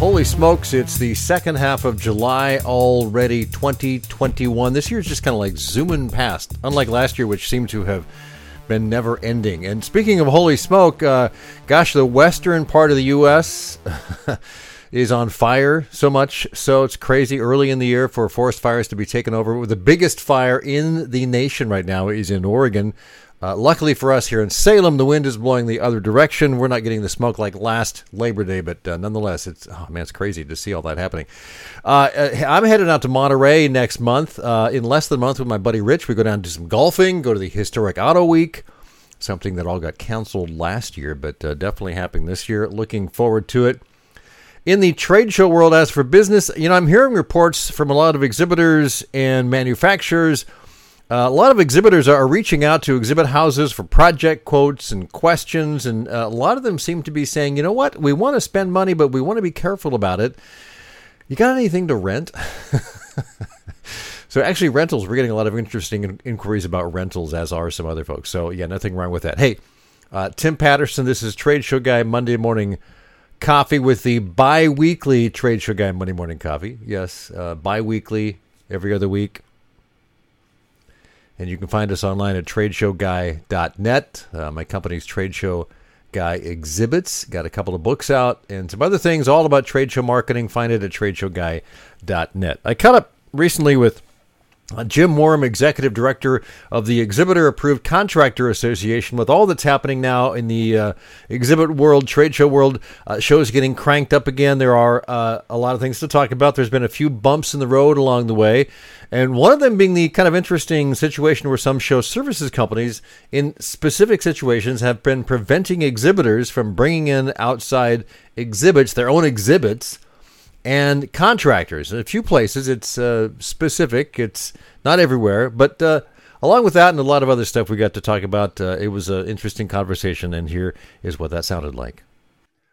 Holy smokes, it's the second half of July already, 2021. This year's just kind of like zooming past, unlike last year, which seemed to have been never ending. And speaking of holy smoke, uh, gosh, the western part of the U.S. is on fire so much so it's crazy early in the year for forest fires to be taken over. The biggest fire in the nation right now is in Oregon. Uh, luckily for us here in Salem, the wind is blowing the other direction. We're not getting the smoke like last Labor Day, but uh, nonetheless, it's oh man, it's crazy to see all that happening. Uh, uh I'm headed out to Monterey next month. Uh, in less than a month with my buddy Rich, we go down to some golfing, go to the historic Auto Week, something that all got canceled last year, but uh, definitely happening this year. Looking forward to it. In the trade show world, as for business, you know, I'm hearing reports from a lot of exhibitors and manufacturers uh, a lot of exhibitors are reaching out to exhibit houses for project quotes and questions, and uh, a lot of them seem to be saying, you know what, we want to spend money, but we want to be careful about it. You got anything to rent? so, actually, rentals, we're getting a lot of interesting in- inquiries about rentals, as are some other folks. So, yeah, nothing wrong with that. Hey, uh, Tim Patterson, this is Trade Show Guy Monday Morning Coffee with the bi weekly Trade Show Guy Monday Morning Coffee. Yes, uh, bi weekly, every other week and you can find us online at tradeshowguy.net. Uh, my company's Trade Show Guy Exhibits. Got a couple of books out and some other things all about trade show marketing. Find it at tradeshowguy.net. I caught up recently with Jim Wurm, executive director of the Exhibitor Approved Contractor Association, with all that's happening now in the uh, exhibit world, trade show world, uh, shows getting cranked up again. There are uh, a lot of things to talk about. There's been a few bumps in the road along the way, and one of them being the kind of interesting situation where some show services companies, in specific situations, have been preventing exhibitors from bringing in outside exhibits, their own exhibits and contractors. In a few places, it's uh, specific. It's not everywhere, but uh, along with that and a lot of other stuff we got to talk about, uh, it was an interesting conversation. And here is what that sounded like.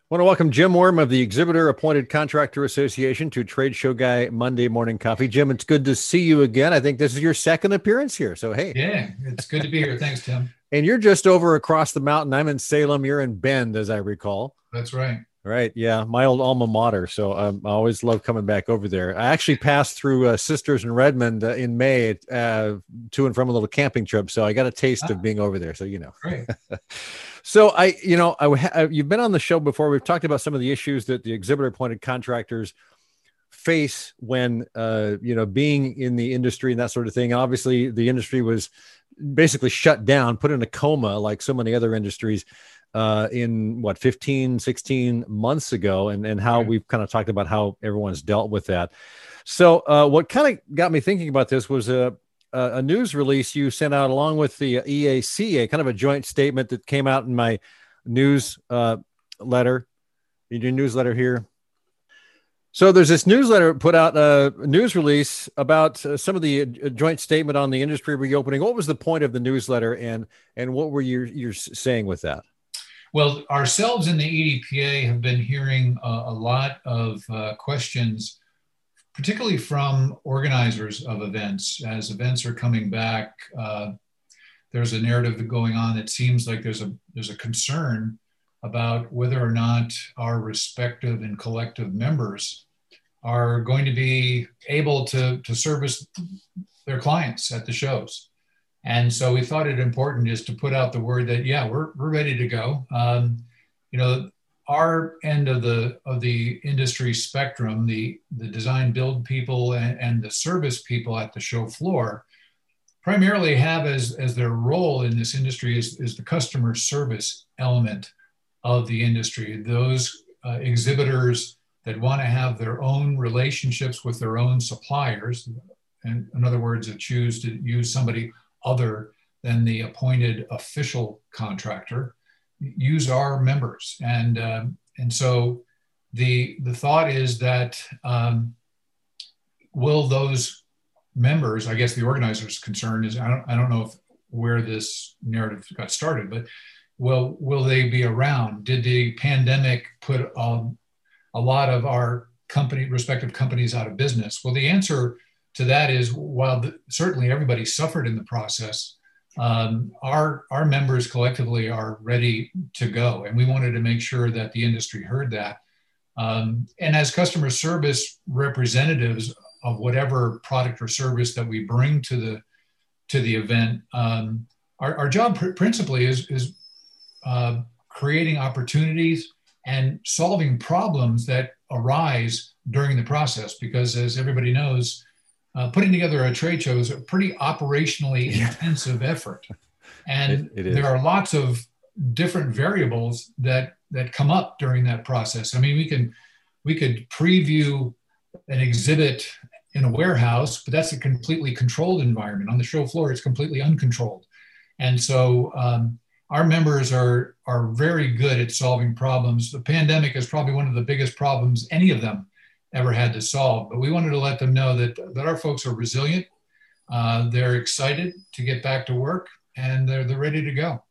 I want to welcome Jim Wurm of the Exhibitor Appointed Contractor Association to Trade Show Guy Monday Morning Coffee. Jim, it's good to see you again. I think this is your second appearance here. So, hey. Yeah, it's good to be here. Thanks, Tim. and you're just over across the mountain. I'm in Salem. You're in Bend, as I recall. That's right. Right. Yeah. My old alma mater. So um, I always love coming back over there. I actually passed through uh, Sisters in Redmond uh, in May uh, to and from a little camping trip. So I got a taste ah, of being over there. So, you know. Great. so I, you know, I, I, you've been on the show before. We've talked about some of the issues that the exhibitor appointed contractors face when, uh, you know, being in the industry and that sort of thing. Obviously, the industry was basically shut down, put in a coma like so many other industries uh, in what 15 16 months ago and, and how we've kind of talked about how everyone's dealt with that so uh, what kind of got me thinking about this was a, a news release you sent out along with the eaca kind of a joint statement that came out in my news uh, letter in your newsletter here so there's this newsletter put out a news release about uh, some of the uh, joint statement on the industry reopening. What was the point of the newsletter, and and what were you you're saying with that? Well, ourselves in the EDPA have been hearing uh, a lot of uh, questions, particularly from organizers of events. As events are coming back, uh, there's a narrative going on that seems like there's a there's a concern about whether or not our respective and collective members are going to be able to, to service their clients at the shows. And so we thought it important just to put out the word that yeah, we're we're ready to go. Um, you know, our end of the of the industry spectrum, the the design build people and, and the service people at the show floor, primarily have as as their role in this industry is, is the customer service element of the industry. Those uh, exhibitors that want to have their own relationships with their own suppliers, and in other words, that choose to use somebody other than the appointed official contractor use our members. And uh, and so the the thought is that um, will those members i guess the organizers concern is i don't, I don't know if where this narrative got started but will will they be around? Did the pandemic put um, a lot of our company respective companies out of business? Well the answer to that is while the, certainly everybody suffered in the process, um, our our members collectively are ready to go, and we wanted to make sure that the industry heard that. Um, and as customer service representatives of whatever product or service that we bring to the to the event, um, our, our job pr- principally is is uh, creating opportunities and solving problems that arise during the process. Because as everybody knows, uh, putting together a trade show is a pretty operationally intensive effort, and it, it there are lots of different variables that that come up during that process. I mean, we can we could preview an exhibit in a warehouse, but that's a completely controlled environment. On the show floor, it's completely uncontrolled, and so um, our members are are very good at solving problems. The pandemic is probably one of the biggest problems any of them ever had to solve. But we wanted to let them know that that our folks are resilient. Uh, they're excited to get back to work, and they're they're ready to go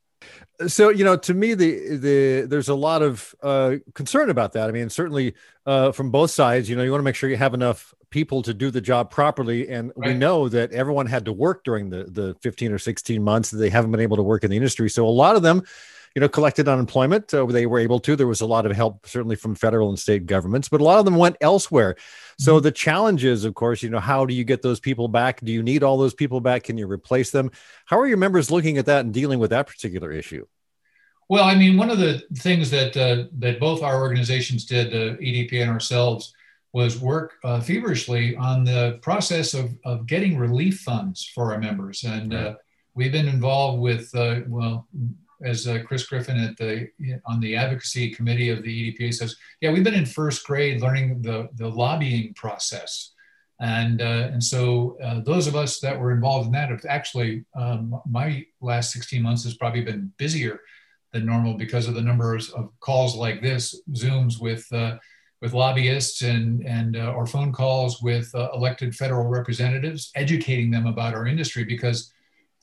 so you know to me the the there's a lot of uh, concern about that i mean certainly uh, from both sides you know you want to make sure you have enough people to do the job properly and right. we know that everyone had to work during the the 15 or 16 months that they haven't been able to work in the industry so a lot of them you know collected unemployment uh, they were able to there was a lot of help certainly from federal and state governments but a lot of them went elsewhere so mm-hmm. the challenge is, of course, you know, how do you get those people back? Do you need all those people back? Can you replace them? How are your members looking at that and dealing with that particular issue? Well, I mean, one of the things that uh, that both our organizations did, uh, EDP and ourselves, was work uh, feverishly on the process of, of getting relief funds for our members, and uh, we've been involved with uh, well as uh, Chris Griffin at the on the advocacy committee of the EDPA says, yeah, we've been in first grade learning the the lobbying process, and uh, and so uh, those of us that were involved in that have actually um, my last 16 months has probably been busier than normal because of the numbers of calls like this, zooms with. Uh, with lobbyists and, and uh, or phone calls with uh, elected federal representatives, educating them about our industry because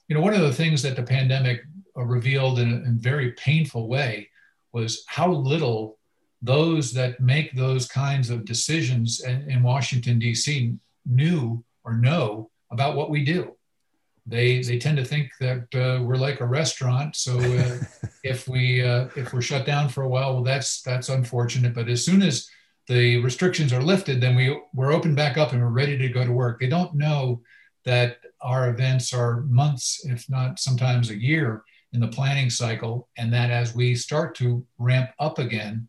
you know one of the things that the pandemic revealed in a, very painful way was how little those that make those kinds of decisions in, in Washington, D.C. knew or know about what we do. They, they tend to think that uh, we're like a restaurant. So uh, if we uh, if we're shut down for a while, well, that's that's unfortunate. But as soon as the restrictions are lifted, then we we're open back up and we're ready to go to work. They don't know that our events are months, if not sometimes a year, in the planning cycle, and that as we start to ramp up again,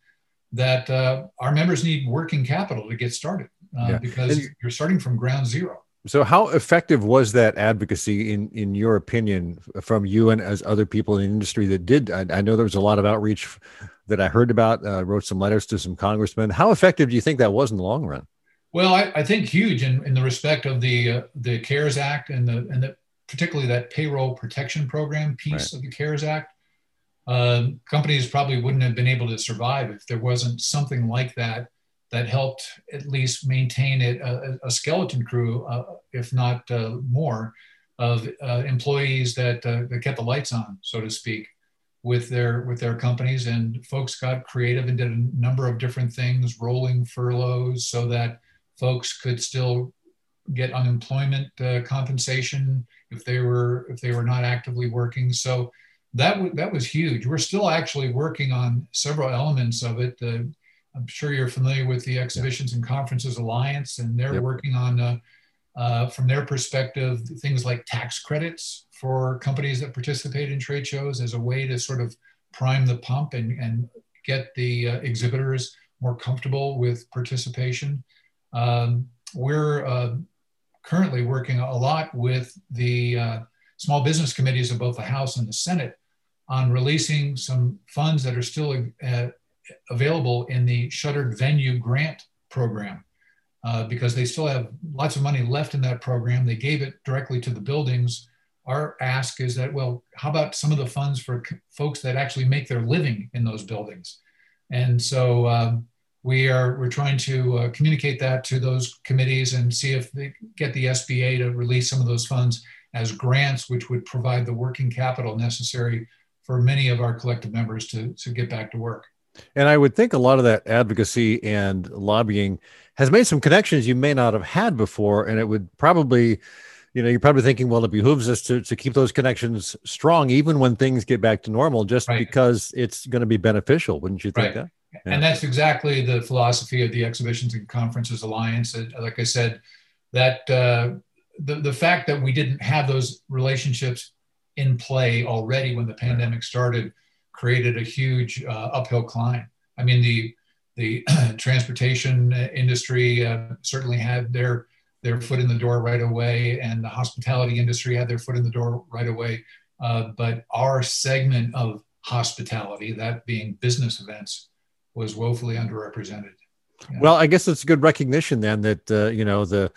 that uh, our members need working capital to get started uh, yeah. because and, you're starting from ground zero. So, how effective was that advocacy, in in your opinion, from you and as other people in the industry that did? I, I know there was a lot of outreach that I heard about. Uh, wrote some letters to some congressmen. How effective do you think that was in the long run? Well, I, I think huge in, in the respect of the uh, the CARES Act and the and the particularly that payroll protection program piece right. of the CARES Act. Uh, companies probably wouldn't have been able to survive if there wasn't something like that that helped at least maintain it, a, a skeleton crew, uh, if not uh, more, of uh, employees that, uh, that kept the lights on, so to speak, with their with their companies. And folks got creative and did a number of different things, rolling furloughs, so that folks could still get unemployment uh, compensation if they were if they were not actively working. So that w- that was huge. We're still actually working on several elements of it. Uh, I'm sure you're familiar with the Exhibitions and Conferences Alliance, and they're yep. working on, uh, uh, from their perspective, things like tax credits for companies that participate in trade shows as a way to sort of prime the pump and, and get the uh, exhibitors more comfortable with participation. Um, we're uh, currently working a lot with the uh, small business committees of both the House and the Senate on releasing some funds that are still uh, available in the shuttered venue grant program uh, because they still have lots of money left in that program. They gave it directly to the buildings. Our ask is that, well, how about some of the funds for folks that actually make their living in those buildings? And so um, we are we're trying to uh, communicate that to those committees and see if they get the SBA to release some of those funds as grants, which would provide the working capital necessary for many of our collective members to, to get back to work. And I would think a lot of that advocacy and lobbying has made some connections you may not have had before. And it would probably, you know, you're probably thinking, well, it behooves us to, to keep those connections strong, even when things get back to normal, just right. because it's going to be beneficial. Wouldn't you think right. that? And that's exactly the philosophy of the Exhibitions and Conferences Alliance. Like I said, that uh, the the fact that we didn't have those relationships in play already when the pandemic started created a huge uh, uphill climb. I mean, the the transportation industry uh, certainly had their their foot in the door right away, and the hospitality industry had their foot in the door right away. Uh, but our segment of hospitality, that being business events, was woefully underrepresented. Well, I guess it's a good recognition then that uh, you know the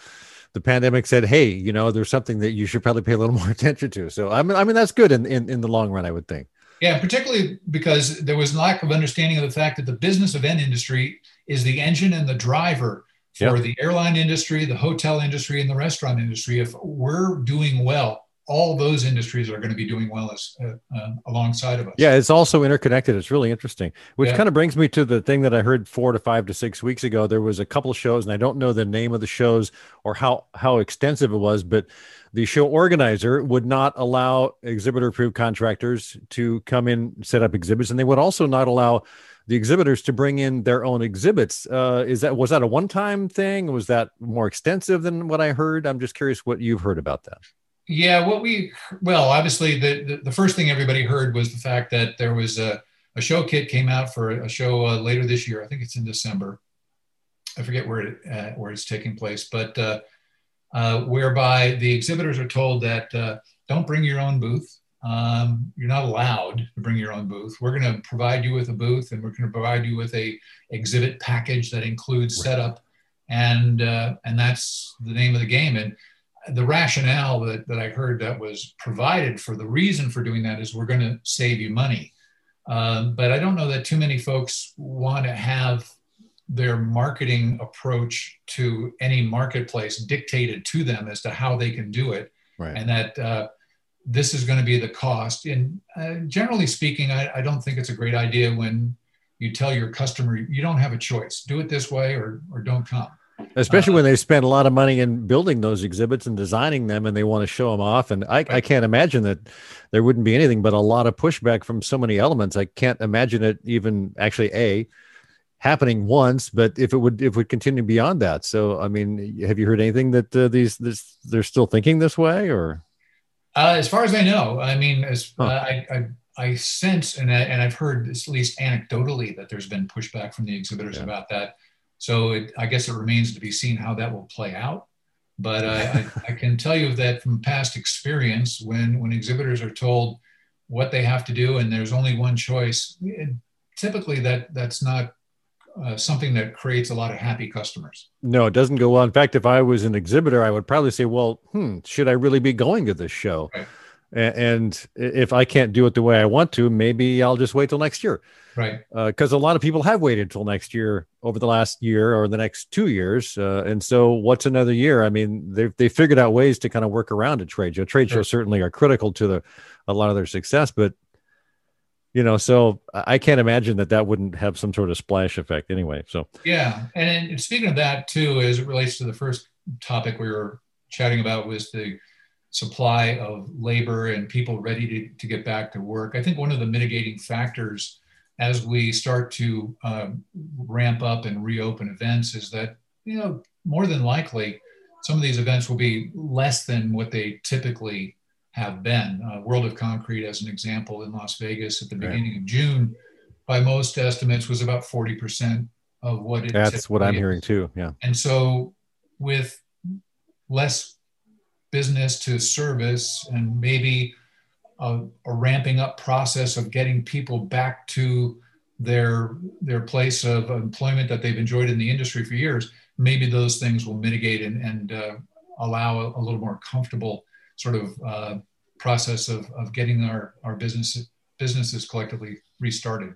the pandemic said, hey, you know, there's something that you should probably pay a little more attention to. So I mean, I mean that's good in, in, in the long run, I would think. Yeah, particularly because there was lack of understanding of the fact that the business event industry is the engine and the driver for yep. the airline industry, the hotel industry, and the restaurant industry. If we're doing well, all those industries are going to be doing well as uh, uh, alongside of us. Yeah, it's also interconnected. It's really interesting, which yeah. kind of brings me to the thing that I heard four to five to six weeks ago. There was a couple of shows, and I don't know the name of the shows or how how extensive it was, but the show organizer would not allow exhibitor approved contractors to come in set up exhibits, and they would also not allow the exhibitors to bring in their own exhibits. Uh, is that was that a one time thing? Was that more extensive than what I heard? I'm just curious what you've heard about that. Yeah, what we well, obviously the, the, the first thing everybody heard was the fact that there was a, a show kit came out for a show uh, later this year. I think it's in December. I forget where it uh, where it's taking place, but uh, uh, whereby the exhibitors are told that uh, don't bring your own booth. Um, you're not allowed to bring your own booth. We're going to provide you with a booth, and we're going to provide you with a exhibit package that includes setup, and uh, and that's the name of the game. And the rationale that, that I heard that was provided for the reason for doing that is we're going to save you money. Um, but I don't know that too many folks want to have their marketing approach to any marketplace dictated to them as to how they can do it. Right. And that uh, this is going to be the cost. And uh, generally speaking, I, I don't think it's a great idea when you tell your customer you don't have a choice do it this way or, or don't come especially uh, when they spend a lot of money in building those exhibits and designing them and they want to show them off and I, I can't imagine that there wouldn't be anything but a lot of pushback from so many elements i can't imagine it even actually a happening once but if it would if it would continue beyond that so i mean have you heard anything that uh, these this they're still thinking this way or uh, as far as i know i mean as huh. uh, I, I I sense and, I, and I've heard at least anecdotally that there's been pushback from the exhibitors yeah. about that. So it, I guess it remains to be seen how that will play out. But I, I, I, can tell you that from past experience, when, when exhibitors are told what they have to do and there's only one choice, it, typically that, that's not uh, something that creates a lot of happy customers. No, it doesn't go well. In fact, if I was an exhibitor, I would probably say, well, hmm, should I really be going to this show? Right. And if I can't do it the way I want to, maybe I'll just wait till next year. Right. Because uh, a lot of people have waited till next year over the last year or the next two years. Uh, and so what's another year? I mean, they've, they figured out ways to kind of work around a trade show. Trade sure. shows certainly are critical to the, a lot of their success, but you know, so I can't imagine that that wouldn't have some sort of splash effect anyway. So, yeah. And speaking of that too, as it relates to the first topic we were chatting about was the, supply of labor and people ready to, to get back to work. I think one of the mitigating factors as we start to uh, ramp up and reopen events is that, you know, more than likely, some of these events will be less than what they typically have been. Uh, World of Concrete, as an example, in Las Vegas at the beginning right. of June, by most estimates, was about 40% of what it That's what I'm is. hearing too. Yeah. And so, with less business to service and maybe a, a, ramping up process of getting people back to their their place of employment that they've enjoyed in the industry for years maybe those things will mitigate and, and uh, allow a, a, little more comfortable sort of uh, process of, of getting our, our business businesses collectively restarted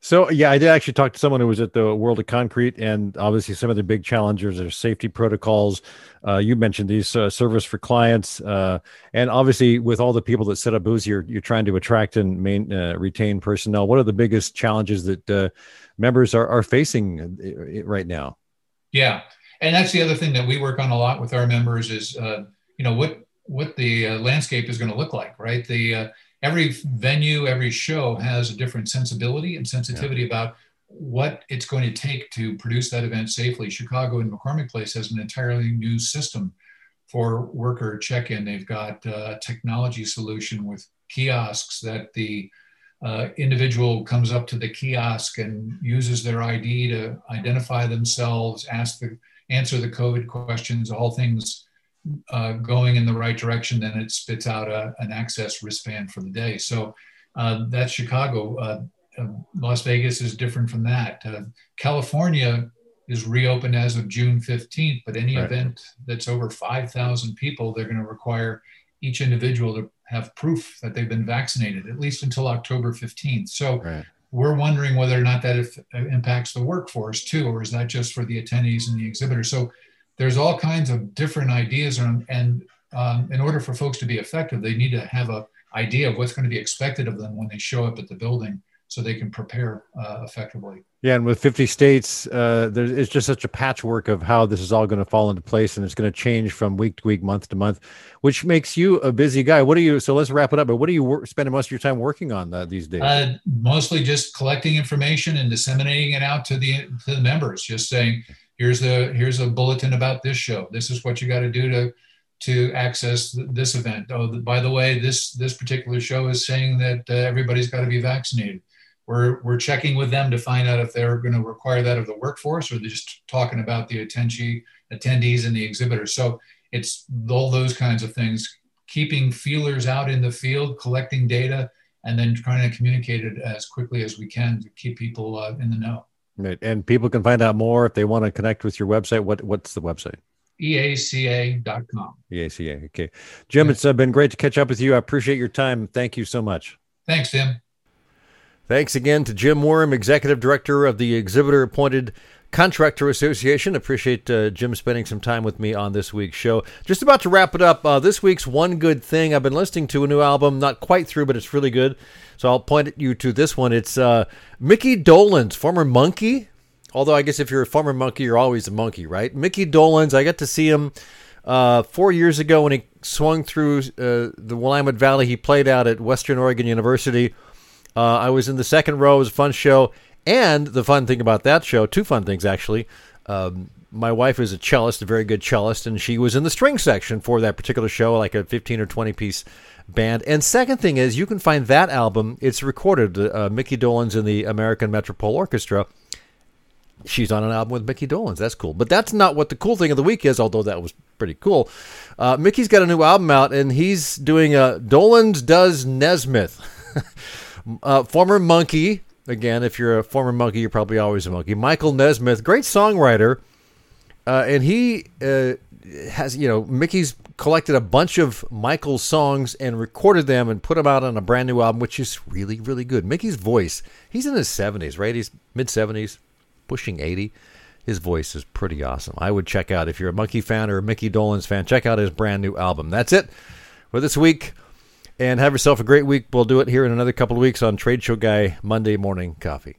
so yeah, I did actually talk to someone who was at the World of Concrete, and obviously some of the big challenges are safety protocols. Uh, you mentioned these uh, service for clients, uh, and obviously with all the people that set up booths, you're you're trying to attract and main, uh, retain personnel. What are the biggest challenges that uh, members are are facing uh, right now? Yeah, and that's the other thing that we work on a lot with our members is you know what what the landscape is going to look like, right? The every venue, every show has a different sensibility and sensitivity yeah. about what it's going to take to produce that event safely. Chicago and McCormick Place has an entirely new system for worker check-in. They've got a technology solution with kiosks that the uh, individual comes up to the kiosk and uses their ID to identify themselves, ask the answer the COVID questions, all things uh, going in the right direction. Then it spits out a, an access wristband for the day. So uh, that's Chicago. Uh, uh, Las Vegas is different from that. Uh, California is reopened as of June 15th, but any right. event that's over 5,000 people, they're going to require each individual to have proof that they've been vaccinated, at least until October 15th. So right. we're wondering whether or not that if, uh, impacts the workforce too, or is that just for the attendees and the exhibitors? So there's all kinds of different ideas, and, and um, in order for folks to be effective, they need to have a idea of what's going to be expected of them when they show up at the building so they can prepare uh, effectively. Yeah, and with 50 states, uh, there, it's just such a patchwork of how this is all going to fall into place, and it's going to change from week to week, month to month, which makes you a busy guy. What are you? So let's wrap it up. But what are you wor- spending most of your time working on uh, these days? Uh, mostly just collecting information and disseminating it out to the to the members. Just saying, here's a here's a bulletin about this show. This is what you got to do to to access this event. Oh, by the way, this this particular show is saying that uh, everybody's got to be vaccinated we're, we're checking with them to find out if they're going to require that of the workforce or they're just talking about the attendee, attendees and the exhibitors. So it's all those kinds of things, keeping feelers out in the field, collecting data, and then trying to communicate it as quickly as we can to keep people uh, in the know. Right. And people can find out more if they want to connect with your website. What What's the website? EACA.com. EACA. Okay. Jim, yeah. it's uh, been great to catch up with you. I appreciate your time. Thank you so much. Thanks, Tim. Thanks again to Jim Wurm, Executive Director of the Exhibitor Appointed Contractor Association. Appreciate uh, Jim spending some time with me on this week's show. Just about to wrap it up. Uh, this week's One Good Thing. I've been listening to a new album, not quite through, but it's really good. So I'll point you to this one. It's uh, Mickey Dolenz, former Monkee. Although I guess if you're a former Monkee, you're always a Monkee, right? Mickey Dolenz, I got to see him uh, four years ago when he swung through uh, the Willamette Valley. He played out at Western Oregon University. Uh, I was in the second row. It was a fun show. And the fun thing about that show, two fun things actually. Um, my wife is a cellist, a very good cellist, and she was in the string section for that particular show, like a 15 or 20 piece band. And second thing is, you can find that album. It's recorded. Uh, Mickey Dolenz in the American Metropole Orchestra. She's on an album with Mickey Dolenz. That's cool. But that's not what the cool thing of the week is, although that was pretty cool. Uh, Mickey's got a new album out, and he's doing a Dolenz Does Nesmith. Uh, former Monkee. Again, if you're a former Monkee, you're probably always a Monkee. Michael Nesmith, great songwriter. Uh, and he uh, has, you know, Mickey's collected a bunch of Michael's songs and recorded them and put them out on a brand new album, which is really, really good. Mickey's voice, he's in his 70s, right? He's mid 70s, pushing 80. His voice is pretty awesome. I would check out, if you're a Monkee fan or a Mickey Dolenz fan, check out his brand new album. That's it for this week and have yourself a great week. We'll do it here in another couple of weeks on Trade Show Guy Monday Morning Coffee.